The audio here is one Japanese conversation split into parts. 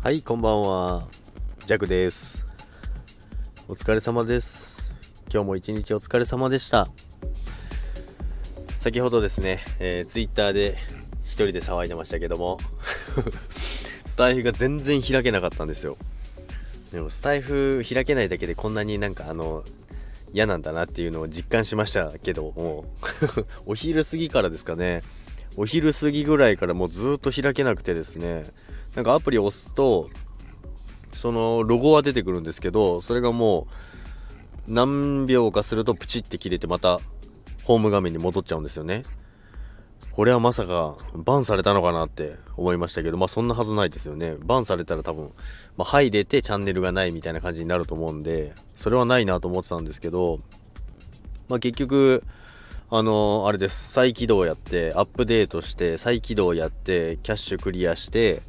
はい、こんばんは。ジャクです。お疲れ様です。今日も一日お疲れ様でした。先ほどですね、えー、ツイッターで一人で騒いでましたけども、スタイフが全然開けなかったんですよ。でもスタイフ開けないだけでこんなになんかあの、嫌なんだなっていうのを実感しましたけども、お昼過ぎからですかね、お昼過ぎぐらいからもうずっと開けなくてですね、なんかアプリを押すと、そのロゴは出てくるんですけど、それがもう何秒かするとプチって切れてまたホーム画面に戻っちゃうんですよね。これはまさかバンされたのかなって思いましたけど、まあそんなはずないですよね。バンされたら多分、まあ、入れてチャンネルがないみたいな感じになると思うんで、それはないなと思ってたんですけど、まあ結局、あのあれです。再起動やって、アップデートして、再起動やって、キャッシュクリアして、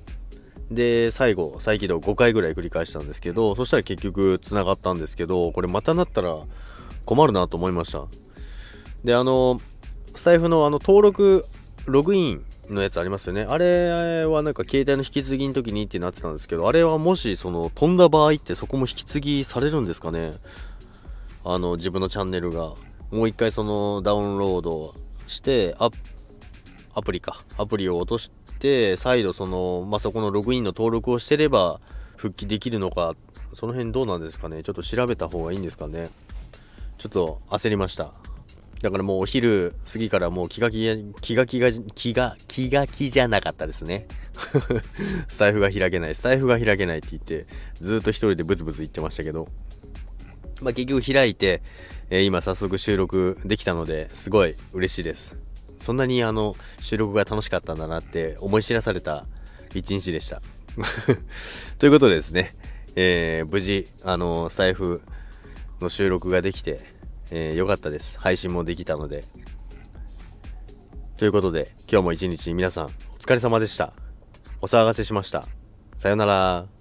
で、最後、再起動5回ぐらい繰り返したんですけど、そしたら結局繋がったんですけど、これまたなったら困るなと思いました。で、あの、スタイフのあの登録、ログインのやつありますよね。あれはなんか携帯の引き継ぎの時にってなってたんですけど、あれはもしその飛んだ場合ってそこも引き継ぎされるんですかねあの自分のチャンネルが。もう一回そのダウンロードして、アッアプリか。アプリを落として、再度その、まあ、そこのログインの登録をしてれば復帰できるのか、その辺どうなんですかね。ちょっと調べた方がいいんですかね。ちょっと焦りました。だからもうお昼過ぎからもう気が気が、気が気が、気が、気が気じゃなかったですね。スタイフが開けない、スタイフが開けないって言って、ずっと一人でブツブツ言ってましたけど、まあ結局開いて、えー今早速収録できたので、すごい嬉しいです。そんなにあの、収録が楽しかったんだなって思い知らされた一日でした。ということでですね、えー無事、あの、スタイフの収録ができて、えーよかったです。配信もできたので。ということで、今日も一日皆さんお疲れ様でした。お騒がせしました。さよなら。